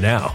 now.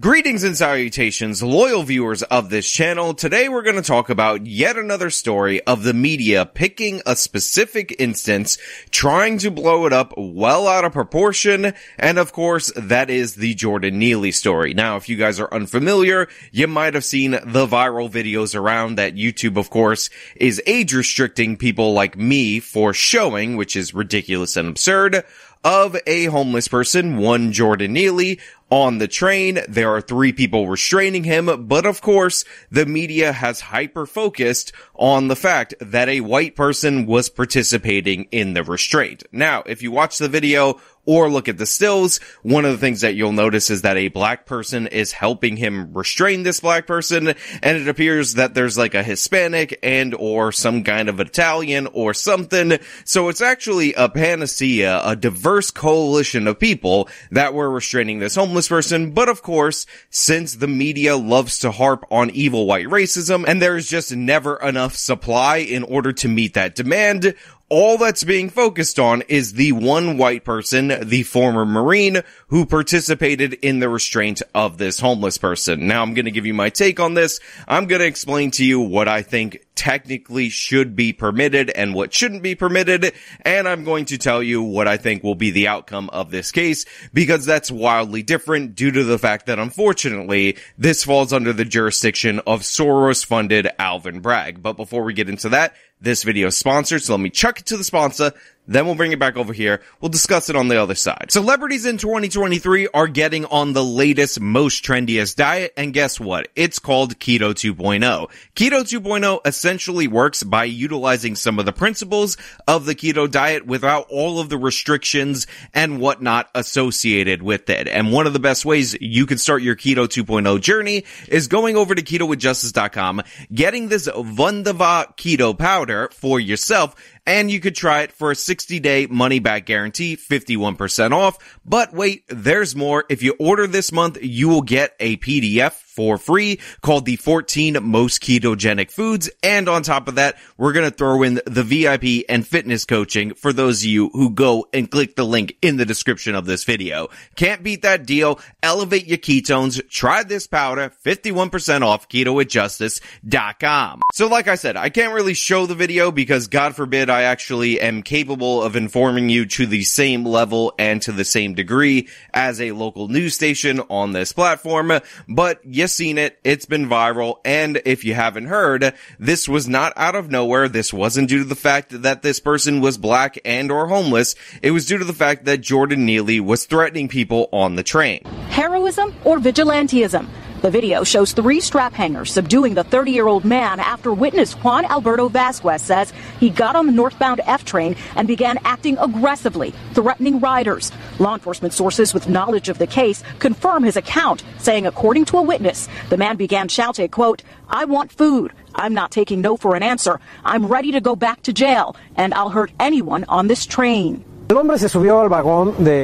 Greetings and salutations, loyal viewers of this channel. Today we're going to talk about yet another story of the media picking a specific instance, trying to blow it up well out of proportion, and of course, that is the Jordan Neely story. Now, if you guys are unfamiliar, you might have seen the viral videos around that YouTube, of course, is age restricting people like me for showing, which is ridiculous and absurd of a homeless person, one Jordan Neely, on the train. There are three people restraining him, but of course, the media has hyper focused on the fact that a white person was participating in the restraint. Now, if you watch the video or look at the stills, one of the things that you'll notice is that a black person is helping him restrain this black person, and it appears that there's like a Hispanic and or some kind of Italian or something. So it's actually a panacea, a diverse coalition of people that were restraining this homeless person. But of course, since the media loves to harp on evil white racism and there's just never enough supply in order to meet that demand, all that's being focused on is the one white person, the former Marine, who participated in the restraint of this homeless person. Now I'm going to give you my take on this. I'm going to explain to you what I think technically should be permitted and what shouldn't be permitted. And I'm going to tell you what I think will be the outcome of this case because that's wildly different due to the fact that unfortunately this falls under the jurisdiction of Soros funded Alvin Bragg. But before we get into that, this video is sponsored, so let me chuck it to the sponsor then we'll bring it back over here. We'll discuss it on the other side. Celebrities in 2023 are getting on the latest, most trendiest diet. And guess what? It's called Keto 2.0. Keto 2.0 essentially works by utilizing some of the principles of the keto diet without all of the restrictions and whatnot associated with it. And one of the best ways you can start your Keto 2.0 journey is going over to ketowithjustice.com, getting this Vundava keto powder for yourself and you could try it for a 60 day money back guarantee, 51% off. But wait, there's more. If you order this month, you will get a PDF for free called the 14 most ketogenic foods. And on top of that, we're going to throw in the VIP and fitness coaching for those of you who go and click the link in the description of this video. Can't beat that deal. Elevate your ketones. Try this powder. 51% off ketowithjustice.com. So like I said, I can't really show the video because God forbid I actually am capable of informing you to the same level and to the same degree as a local news station on this platform. But You've seen it. It's been viral. And if you haven't heard, this was not out of nowhere. This wasn't due to the fact that this person was black and or homeless. It was due to the fact that Jordan Neely was threatening people on the train. Heroism or vigilantism? The video shows three strap hangers subduing the 30 year old man after witness Juan Alberto Vasquez says he got on the northbound F train and began acting aggressively, threatening riders. Law enforcement sources with knowledge of the case confirm his account, saying, according to a witness, the man began shouting, quote, I want food. I'm not taking no for an answer. I'm ready to go back to jail, and I'll hurt anyone on this train.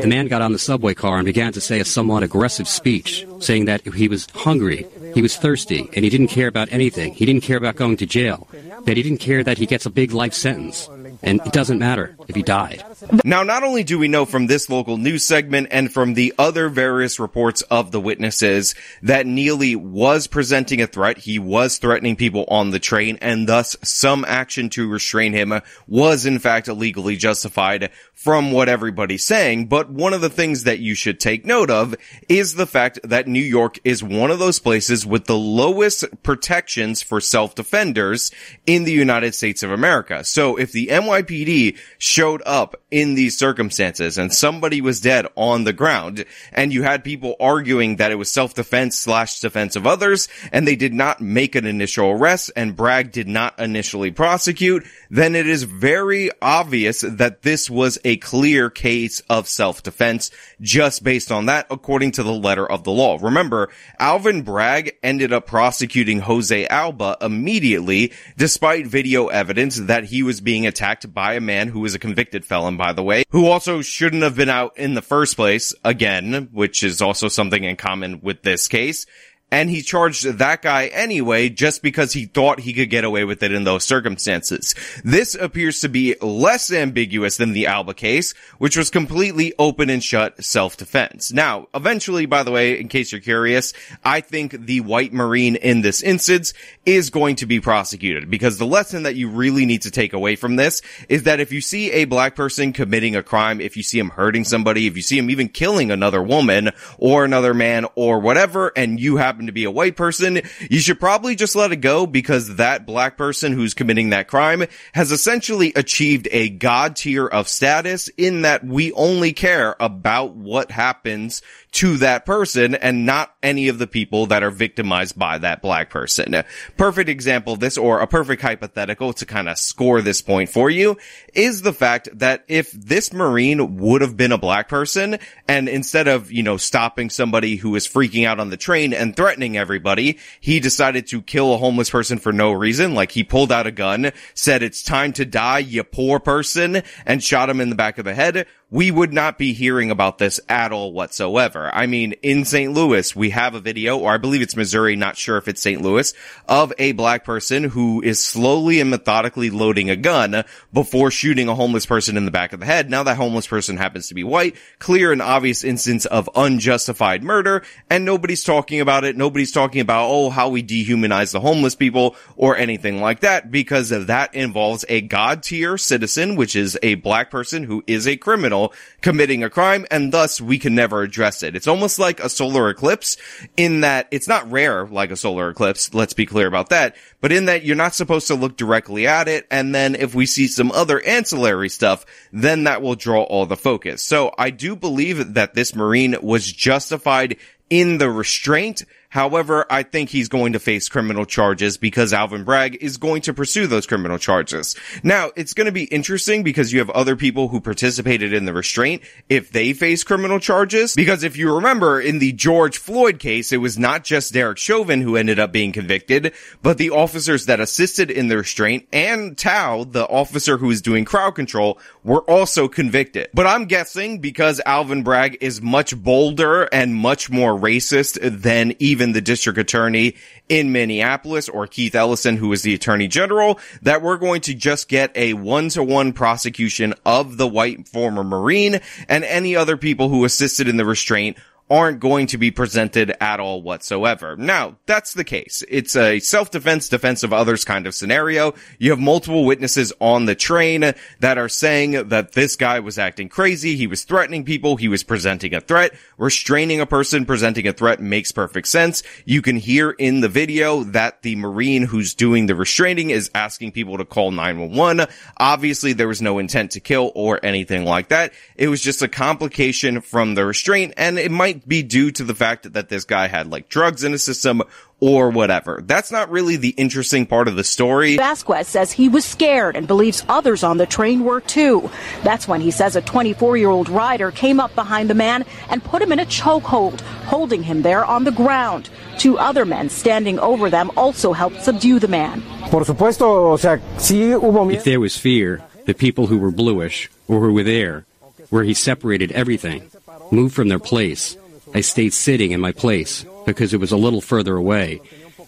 The man got on the subway car and began to say a somewhat aggressive speech, saying that he was hungry, he was thirsty, and he didn't care about anything. He didn't care about going to jail, that he didn't care that he gets a big life sentence. And it doesn't matter if he died. Now, not only do we know from this local news segment and from the other various reports of the witnesses that Neely was presenting a threat, he was threatening people on the train, and thus some action to restrain him was in fact legally justified from what everybody's saying. But one of the things that you should take note of is the fact that New York is one of those places with the lowest protections for self-defenders in the United States of America. So if the NYPD showed up in these circumstances and somebody was dead on the ground and you had people arguing that it was self-defense slash defense of others and they did not make an initial arrest and Bragg did not initially prosecute, then it is very obvious that this was a clear case of self-defense just based on that according to the letter of the law. Remember, Alvin Bragg ended up prosecuting Jose Alba immediately despite video evidence that he was being attacked by a man who was a convicted felon, by the way, who also shouldn't have been out in the first place again, which is also something in common with this case and he charged that guy anyway just because he thought he could get away with it in those circumstances. This appears to be less ambiguous than the Alba case, which was completely open and shut self-defense. Now, eventually, by the way, in case you're curious, I think the white Marine in this instance is going to be prosecuted because the lesson that you really need to take away from this is that if you see a black person committing a crime, if you see him hurting somebody, if you see him even killing another woman or another man or whatever, and you have happen to be a white person, you should probably just let it go because that black person who's committing that crime has essentially achieved a god tier of status in that we only care about what happens to that person and not any of the people that are victimized by that black person. Perfect example of this or a perfect hypothetical to kind of score this point for you is the fact that if this Marine would have been a black person and instead of, you know, stopping somebody who is freaking out on the train and threatening everybody, he decided to kill a homeless person for no reason. Like he pulled out a gun, said it's time to die, you poor person, and shot him in the back of the head we would not be hearing about this at all whatsoever. I mean, in St. Louis, we have a video, or I believe it's Missouri, not sure if it's St. Louis, of a black person who is slowly and methodically loading a gun before shooting a homeless person in the back of the head. Now that homeless person happens to be white, clear and obvious instance of unjustified murder, and nobody's talking about it. Nobody's talking about, oh, how we dehumanize the homeless people or anything like that, because that involves a god tier citizen, which is a black person who is a criminal criminal committing a crime, and thus we can never address it. It's almost like a solar eclipse in that it's not rare like a solar eclipse, let's be clear about that, but in that you're not supposed to look directly at it, and then if we see some other ancillary stuff, then that will draw all the focus. So I do believe that this Marine was justified in the restraint However, I think he's going to face criminal charges because Alvin Bragg is going to pursue those criminal charges. Now, it's going to be interesting because you have other people who participated in the restraint if they face criminal charges. Because if you remember in the George Floyd case, it was not just Derek Chauvin who ended up being convicted, but the officers that assisted in the restraint and Thao, the officer who was doing crowd control, were also convicted. But I'm guessing because Alvin Bragg is much bolder and much more racist than even even the district attorney in Minneapolis or Keith Ellison, who is the attorney general, that we're going to just get a one to one prosecution of the white former Marine and any other people who assisted in the restraint aren't going to be presented at all whatsoever. Now, that's the case. It's a self-defense, defense of others kind of scenario. You have multiple witnesses on the train that are saying that this guy was acting crazy. He was threatening people. He was presenting a threat. Restraining a person presenting a threat makes perfect sense. You can hear in the video that the Marine who's doing the restraining is asking people to call 911. Obviously, there was no intent to kill or anything like that. It was just a complication from the restraint and it might might be due to the fact that this guy had like drugs in his system or whatever. That's not really the interesting part of the story. Vasquez says he was scared and believes others on the train were too. That's when he says a 24 year old rider came up behind the man and put him in a chokehold, holding him there on the ground. Two other men standing over them also helped subdue the man. If there was fear, the people who were bluish or who were there, where he separated everything, moved from their place, I stayed sitting in my place because it was a little further away.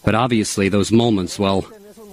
But obviously, those moments, well,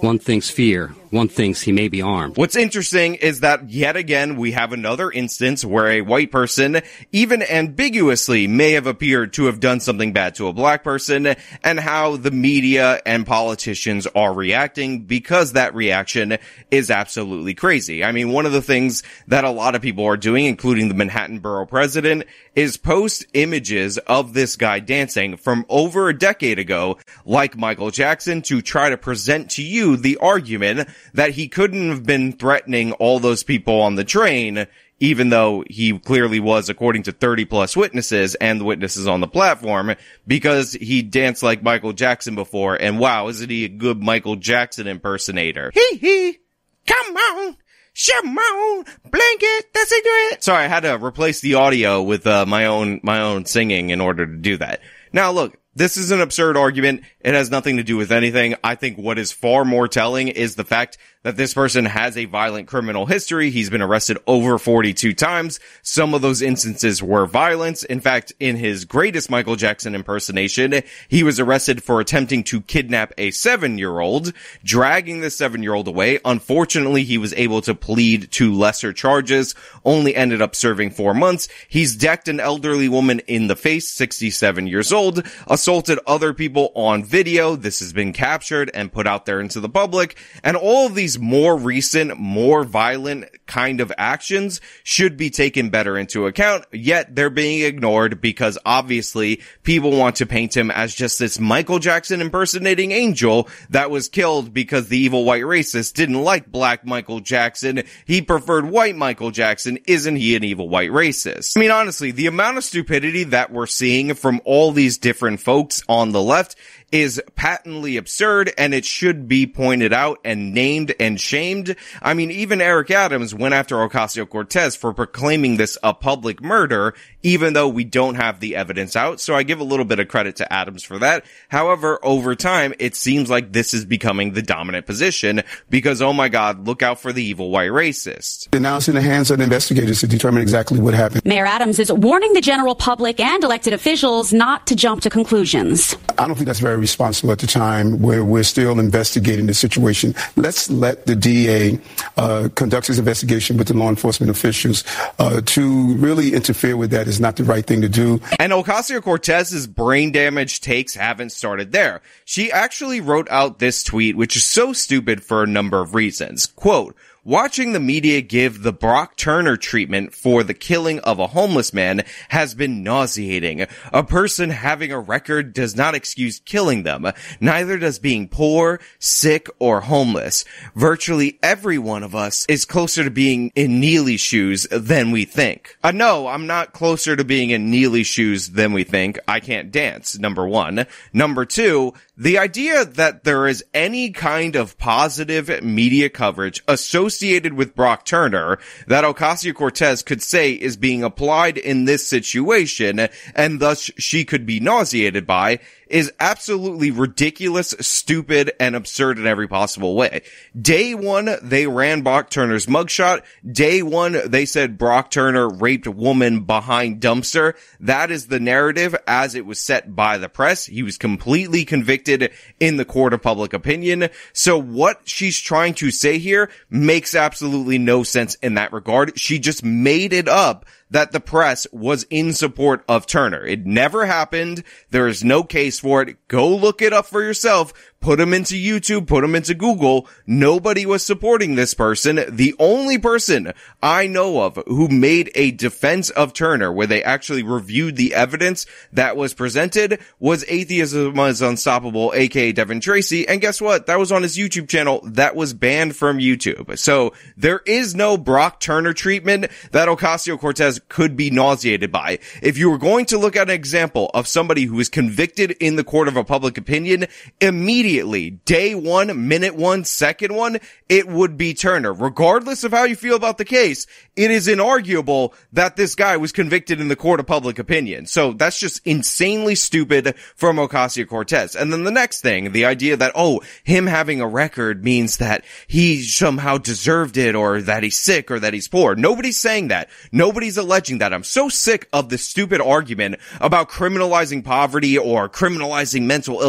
one thinks fear, one thinks he may be armed. What's interesting is that yet again we have another instance where a white person, even ambiguously, may have appeared to have done something bad to a black person, and how the media and politicians are reacting because that reaction is absolutely crazy. I mean, one of the things that a lot of people are doing, including the Manhattan borough president, is post images of this guy dancing from over a decade ago, like Michael Jackson, to try to present to you the argument that he couldn't have been threatening all those people on the train even though he clearly was, according to 30 plus witnesses and the witnesses on the platform, because he danced like Michael Jackson before. And wow, isn't he a good Michael Jackson impersonator? Hee hee. Come on. Shimon, blanket, that's it. Sorry, I had to replace the audio with uh, my own my own singing in order to do that. Now, look, this is an absurd argument. It has nothing to do with anything. I think what is far more telling is the fact that this person has a violent criminal history. He's been arrested over 42 times. Some of those instances were violence. In fact, in his greatest Michael Jackson impersonation, he was arrested for attempting to kidnap a seven year old, dragging the seven year old away. Unfortunately, he was able to plead to lesser charges, only ended up serving four months. He's decked an elderly woman in the face, 67 years old, assaulted other people on video. This has been captured and put out there into the public. And all of these more recent, more violent kind of actions should be taken better into account. Yet they're being ignored because obviously people want to paint him as just this Michael Jackson impersonating angel that was killed because the evil white racist didn't like black Michael Jackson. He preferred white Michael Jackson. Isn't he an evil white racist? I mean, honestly, the amount of stupidity that we're seeing from all these different folks on the left is patently absurd and it should be pointed out and named and shamed. I mean, even Eric Adams went after Ocasio-Cortez for proclaiming this a public murder, even though we don't have the evidence out. So I give a little bit of credit to Adams for that. However, over time, it seems like this is becoming the dominant position because, oh my God, look out for the evil white racist. now it's in the hands of the investigators to determine exactly what happened. Mayor Adams is warning the general public and elected officials not to jump to conclusions. I don't think that's very responsible at the time where we're still investigating the situation. Let's let the DA uh, conduct his investigation with the law enforcement officials. Uh, to really interfere with that is not the right thing to do. And Ocasio Cortez's brain damage takes haven't started there. She actually wrote out this tweet, which is so stupid for a number of reasons. Quote, Watching the media give the Brock Turner treatment for the killing of a homeless man has been nauseating. A person having a record does not excuse killing them. Neither does being poor, sick, or homeless. Virtually every one of us is closer to being in Neely's shoes than we think. Uh, no, I'm not closer to being in Neely's shoes than we think. I can't dance, number one. Number two, the idea that there is any kind of positive media coverage associated with Brock Turner that Ocasio-Cortez could say is being applied in this situation and thus she could be nauseated by is absolutely ridiculous, stupid, and absurd in every possible way. Day one, they ran Brock Turner's mugshot. Day one, they said Brock Turner raped woman behind dumpster. That is the narrative as it was set by the press. He was completely convicted in the court of public opinion. So what she's trying to say here makes absolutely no sense in that regard. She just made it up that the press was in support of Turner. It never happened. There is no case for it. Go look it up for yourself put them into YouTube, put them into Google. Nobody was supporting this person. The only person I know of who made a defense of Turner where they actually reviewed the evidence that was presented was Atheism is Unstoppable, aka Devon Tracey. And guess what? That was on his YouTube channel that was banned from YouTube. So there is no Brock Turner treatment that Ocasio-Cortez could be nauseated by. If you were going to look at an example of somebody who was convicted in the court of a public opinion, immediately immediately, day one, minute one, second one, it would be Turner. Regardless of how you feel about the case, it is inarguable that this guy was convicted in the court of public opinion. So that's just insanely stupid from Ocasio-Cortez. And then the next thing, the idea that, oh, him having a record means that he somehow deserved it or that he's sick or that he's poor. Nobody's saying that. Nobody's alleging that. I'm so sick of the stupid argument about criminalizing poverty or criminalizing mental illness.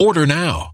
Order now.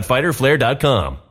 www.fighterflare.com.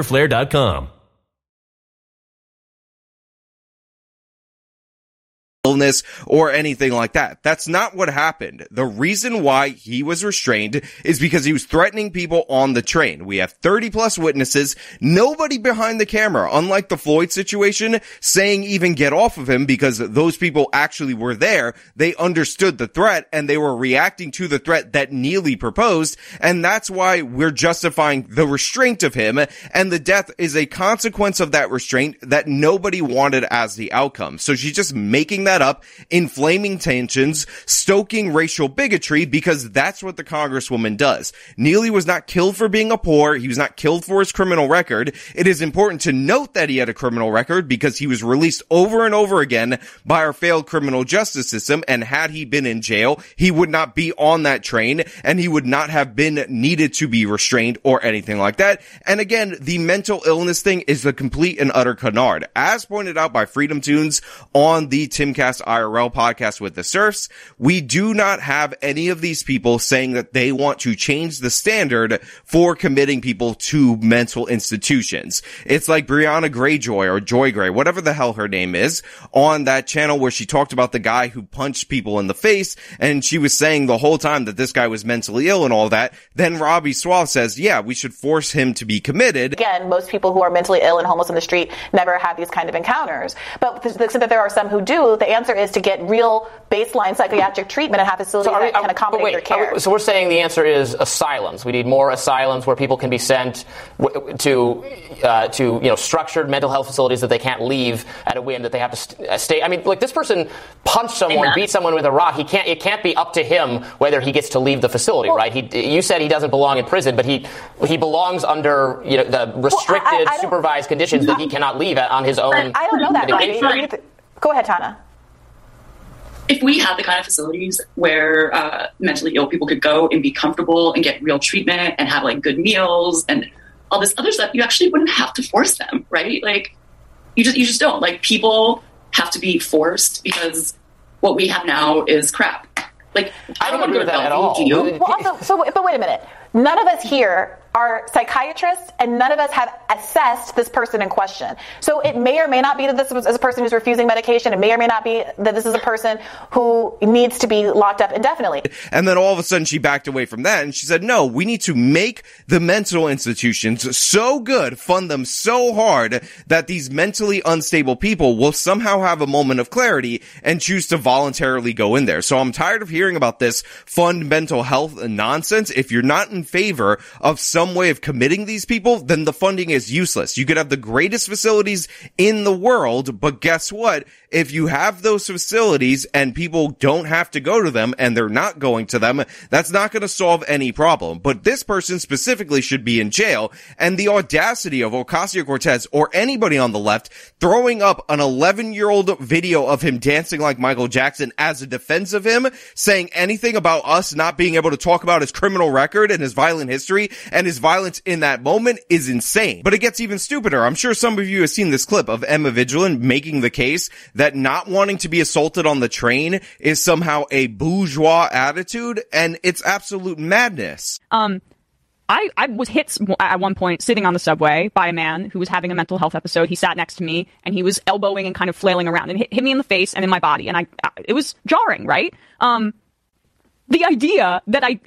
fighterflare.com. or anything like that. That's not what happened. The reason why he was restrained is because he was threatening people on the train. We have 30 plus witnesses, nobody behind the camera, unlike the Floyd situation, saying even get off of him because those people actually were there. They understood the threat and they were reacting to the threat that Neely proposed. And that's why we're justifying the restraint of him. And the death is a consequence of that restraint that nobody wanted as the outcome. So she's just making that up, inflaming tensions, stoking racial bigotry because that's what the congresswoman does. Neely was not killed for being a poor. He was not killed for his criminal record. It is important to note that he had a criminal record because he was released over and over again by our failed criminal justice system. And had he been in jail, he would not be on that train and he would not have been needed to be restrained or anything like that. And again, the mental illness thing is a complete and utter canard. As pointed out by FreedomToons on the Timcast IRL podcast with the Serfs, we do not have any of these people saying that they want to change the standard for committing people to mental institutions. It's like Brianna Greyjoy or Joy Gray, whatever the hell her name is, on that channel where she talked about the guy who punched people in the face and she was saying the whole time that this guy was mentally ill and all that. Then Robby Soave says, yeah, we should force him to be committed. Again, most people who are mentally ill and homeless on the street never have these kind of encounters. But to the extent that there are some who do, the answer is to get real baseline psychiatric treatment and have facilities So are we- that can accommodate wait, their care. we- so we're saying the answer is asylums. We need more asylums where people can be sent w- to uh, to you know structured mental health facilities that they can't leave at a whim that they have to st- uh, stay. I mean, like this person punched someone, Amen. beat someone with a rock. He can't. It can't be up to him whether he gets to leave the facility, right? He, you said he doesn't belong in prison, but he he belongs under you know the restricted, I don't- supervised conditions that he cannot leave at, on his own. I don't know that. Robby. medication. What do you th- Go ahead, Tana. If we had the kind of facilities where uh, mentally ill people could go and be comfortable and get real treatment and have like good meals and all this other stuff, you actually wouldn't have to force them, right? Like you just you just don't. Like people have to be forced because what we have now is crap. Like I don't want agree with that at all. Do you? Well, also, so but wait a minute. None of us here are psychiatrists, and none of us have assessed this person in question. So it may or may not be that this is a person who's refusing medication. It may or may not be that this is a person who needs to be locked up indefinitely. And then all of a sudden she backed away from that and she said, no, we need to make the mental institutions so good, fund them so hard that these mentally unstable people will somehow have a moment of clarity and choose to voluntarily go in there. So I'm tired of hearing about this fund mental health nonsense. If you're not in favor of some way of committing these people, then the funding is useless. You could have the greatest facilities in the world, but guess what? If you have those facilities and people don't have to go to them and they're not going to them, that's not going to solve any problem. But this person specifically should be in jail and the audacity of Ocasio-Cortez or anybody on the left throwing up an 11 year old video of him dancing like Michael Jackson as a defense of him, saying anything about us not being able to talk about his criminal record and his violent history and his violence in that moment is insane. But it gets even stupider. I'm sure some of you have seen this clip of Emma Vigeland making the case that not wanting to be assaulted on the train is somehow a bourgeois attitude and it's absolute madness. Um, I, I was hit at one point sitting on the subway by a man who was having a mental health episode. He sat next to me and he was elbowing and kind of flailing around and hit, hit me in the face and in my body. And I, it was jarring, right? Um, the idea that I,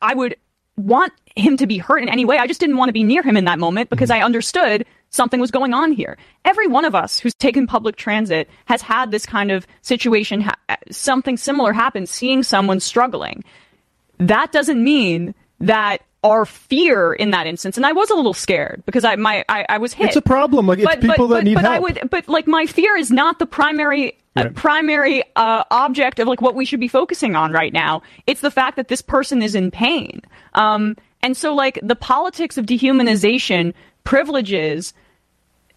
I would want him to be hurt in any way. I just didn't want to be near him in that moment because I understood something was going on here. Every one of us who's taken public transit has had this kind of situation, ha- something similar happen, seeing someone struggling. That doesn't mean that our fear in that instance, and I was a little scared because I my I, I was hit. It's a problem. Like it's but, people but, that but, need but help. I would, but like my fear is not the primary uh, Right. primary uh, object of like what we should be focusing on right now. It's the fact that this person is in pain. Um, and so like the politics of dehumanization privileges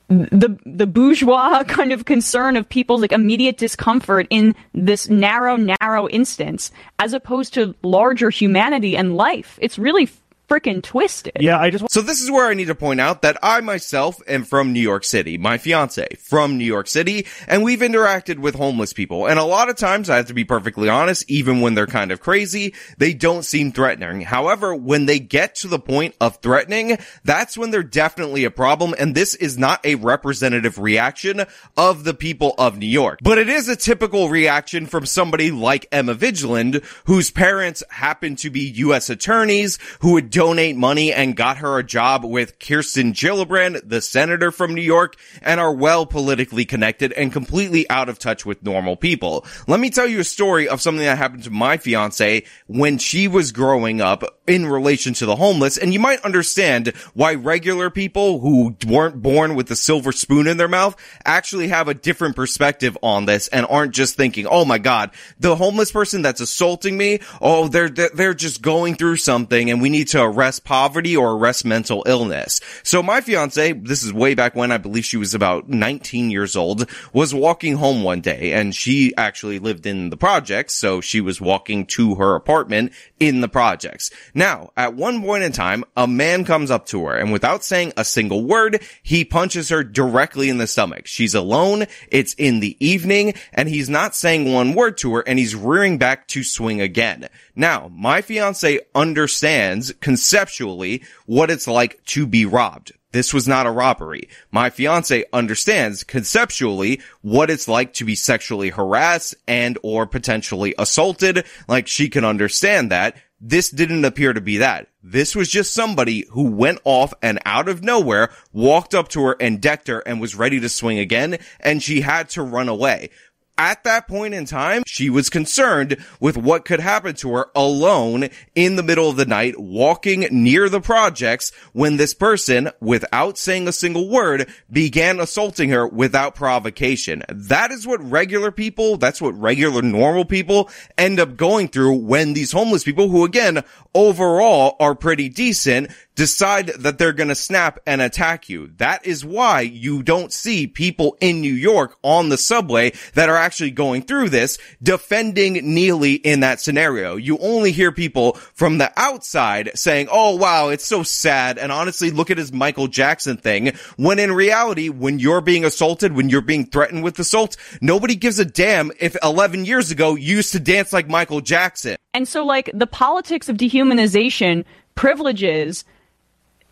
the the bourgeois kind of concern of people's like immediate discomfort in this narrow narrow instance as opposed to larger humanity and life. It's really freaking twisted. Yeah, I just So this is where I need to point out that I myself am from New York City. My fiance from New York City, and we've interacted with homeless people. And a lot of times, I have to be perfectly honest, even when they're kind of crazy, they don't seem threatening. However, when they get to the point of threatening, that's when they're definitely a problem. And this is not a representative reaction of the people of New York. But it is a typical reaction from somebody like Emma Vigeland, whose parents happen to be U.S. attorneys who would donate money and got her a job with Kirsten Gillibrand, the senator from New York, and are well politically connected and completely out of touch with normal people. Let me tell you a story of something that happened to my fiance when she was growing up in relation to the homeless, and you might understand why regular people who weren't born with a silver spoon in their mouth actually have a different perspective on this and aren't just thinking, oh my god, the homeless person that's assaulting me, oh, they're, they're, just going through something and we need to arrest poverty or arrest mental illness. So my fiance, this is way back when I believe she was about 19 years old, was walking home one day and she actually lived in the projects. So she was walking to her apartment in the projects. Now, at one point in time, a man comes up to her and without saying a single word, he punches her directly in the stomach. She's alone. It's in the evening and he's not saying one word to her and he's rearing back to swing again. Now, my fiance understands conceptually what it's like to be robbed. This was not a robbery. My fiance understands conceptually what it's like to be sexually harassed and or potentially assaulted. Like she can understand that. This didn't appear to be that. This was just somebody who went off and out of nowhere walked up to her and decked her and was ready to swing again and she had to run away. At that point in time, she was concerned with what could happen to her alone in the middle of the night, walking near the projects when this person, without saying a single word, began assaulting her without provocation. That is what regular people, that's what regular normal people end up going through when these homeless people, who again, overall are pretty decent, decide that they're going to snap and attack you. That is why you don't see people in New York on the subway that are actually going through this defending Neely in that scenario. You only hear people from the outside saying, Oh, wow, it's so sad. And honestly, look at his Michael Jackson thing. When in reality, when you're being assaulted, when you're being threatened with assault, nobody gives a damn if 11 years ago you used to dance like Michael Jackson. And so, like, the politics of dehumanization privileges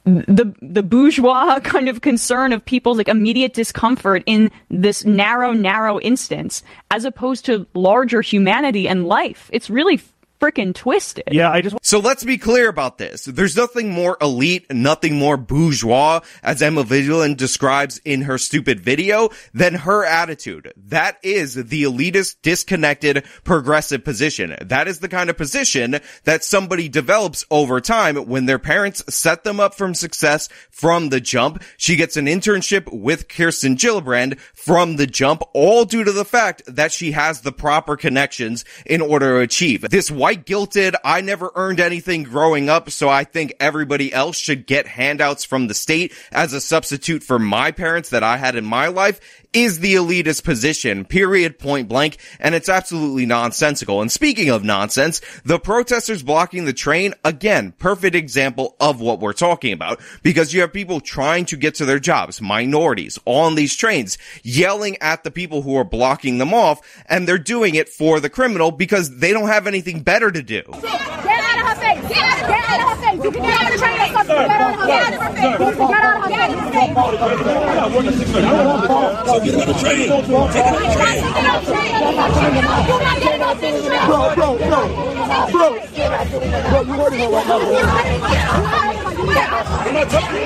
the the bourgeois kind of concern of people's like immediate discomfort in this narrow narrow instance as opposed to larger humanity and life. It's really freaking twisted. Yeah, I just. So let's be clear about this. There's nothing more elite, nothing more bourgeois, as Emma Vigeland describes in her stupid video, than her attitude. That is the elitist, disconnected, progressive position. That is the kind of position that somebody develops over time when their parents set them up from success from the jump. She gets an internship with Kirsten Gillibrand from the jump, all due to the fact that she has the proper connections in order to achieve. This white white guilted. I never earned anything growing up, so I think everybody else should get handouts from the state as a substitute for my parents that I had in my life is the elitist position, period, point blank, and it's absolutely nonsensical. And speaking of nonsense, the protesters blocking the train, again, perfect example of what we're talking about, because you have people trying to get to their jobs, minorities, on these trains, yelling at the people who are blocking them off, and they're doing it for the criminal because they don't have anything better to do. Get out of her face! Get out, get out of her face! You can get out of the train or something! Get out of her face! Get out of her face! Get out of her face! get on the train. Take it on the train. Bro, bro, bro, bro. Bro, you hurting her right now. I'm not touching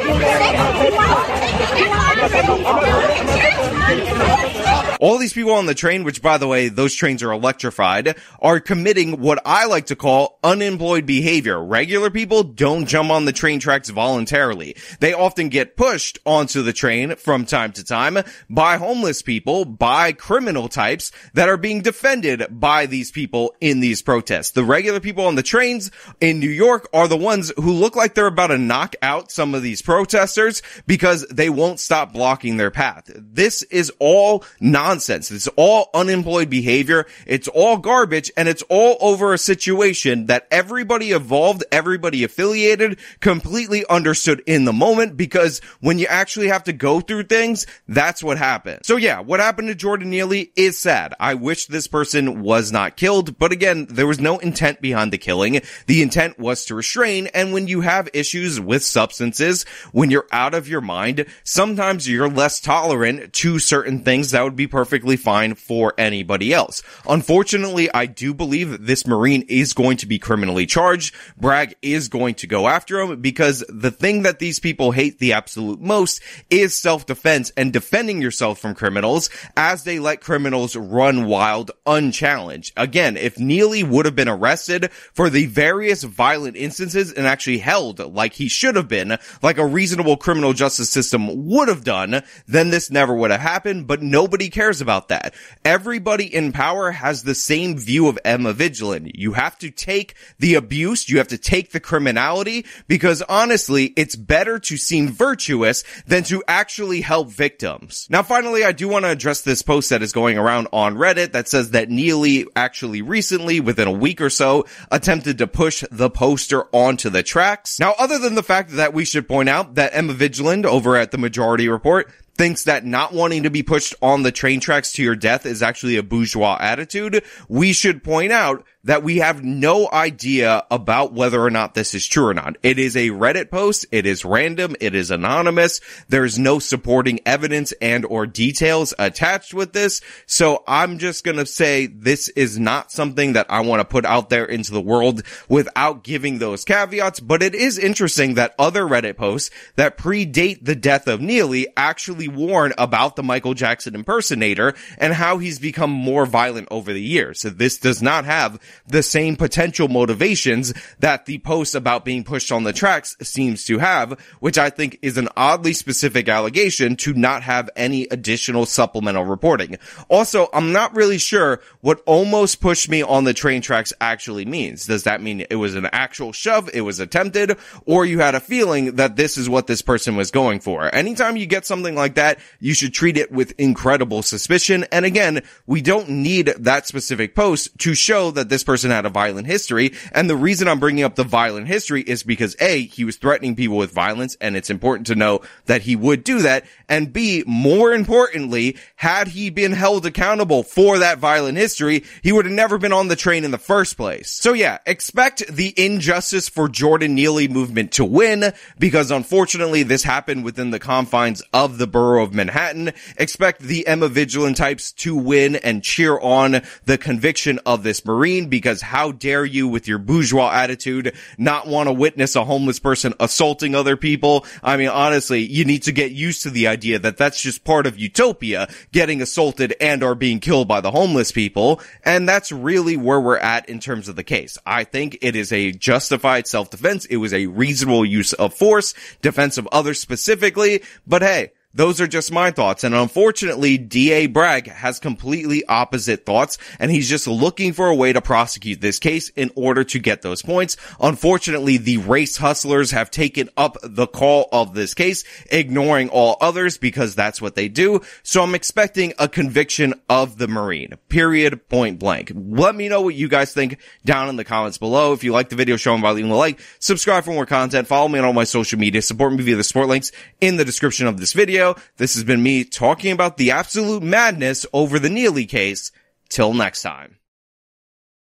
all these people on the train, which by the way, those trains are electrified, are committing what I like to call unemployed behavior. Regular people don't jump on the train tracks voluntarily. They often get pushed onto the train from time to time by homeless people, by criminal types that are being defended by these people in these protests. The regular people on the trains in New York are the ones who look like they're about to knock out some of these protesters because they won't stop blocking their path. This is all nonsense. It's all unemployed behavior. It's all garbage and it's all over a situation that everybody involved, everybody affiliated completely understood in the moment because when you actually have to go through things, that's what happens. So yeah, what happened to Jordan Neely is sad. I wish this person was not killed, but again, there was no intent behind the killing. The intent was to restrain and when you have issues with substances, when you're out of your mind, sometimes you're less tolerant to certain things that would be perfectly fine for anybody else. Unfortunately, I do believe this Marine is going to be criminally charged. Bragg is going to go after him because the thing that these people hate the absolute most is self-defense and defending yourself from criminals as they let criminals run wild unchallenged. Again, if Neely would have been arrested for the various violent instances and actually held like he should have been, like a reasonable criminal justice system would have done, then this never would have happened, but nobody cares about that. Everybody in power has the same view of Emma Vigeland. You have to take the abuse, you have to take the criminality, because honestly, it's better to seem virtuous than to actually help victims. Now finally, I do want to address this post that is going around on Reddit that says that Neely actually recently, within a week or so, attempted to push the poster onto the tracks. Now other than the fact that we should point out that Emma Vigeland over at the Majority Report thinks that not wanting to be pushed on the train tracks to your death is actually a bourgeois attitude, we should point out that we have no idea about whether or not this is true or not. It is a Reddit post. It is random. It is anonymous. There's no supporting evidence and or details attached with this. So I'm just going to say this is not something that I want to put out there into the world without giving those caveats. But it is interesting that other Reddit posts that predate the death of Neely actually warn about the Michael Jackson impersonator and how he's become more violent over the years. So this does not have the same potential motivations that the post about being pushed on the tracks seems to have, which I think is an oddly specific allegation to not have any additional supplemental reporting. Also, I'm not really sure what almost pushed me on the train tracks actually means. Does that mean it was an actual shove? It was attempted or you had a feeling that this is what this person was going for? Anytime you get something like that, you should treat it with incredible suspicion. And again, we don't need that specific post to show that this person had a violent history. And the reason I'm bringing up the violent history is because A, he was threatening people with violence and it's important to know that he would do that. And B, more importantly, had he been held accountable for that violent history, he would have never been on the train in the first place. So yeah, expect the injustice for Jordan Neely movement to win because unfortunately this happened within the confines of the borough of Manhattan. Expect the Emma Vigeland types to win and cheer on the conviction of this Marine because how dare you with your bourgeois attitude not want to witness a homeless person assaulting other people? I mean, honestly, you need to get used to the idea that that's just part of utopia, getting assaulted and or being killed by the homeless people. And that's really where we're at in terms of the case. I think it is a justified self-defense. It was a reasonable use of force, defense of others specifically, but hey, those are just my thoughts. And unfortunately, DA Bragg has completely opposite thoughts and he's just looking for a way to prosecute this case in order to get those points. Unfortunately, the race hustlers have taken up the call of this case, ignoring all others because that's what they do. So I'm expecting a conviction of the Marine. Period. Point blank. Let me know what you guys think down in the comments below. If you like the video, show them by leaving a like, subscribe for more content, follow me on all my social media, support me via the support links in the description of this video. This has been me talking about the absolute madness over the Neely case. Till next time.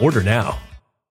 Order now.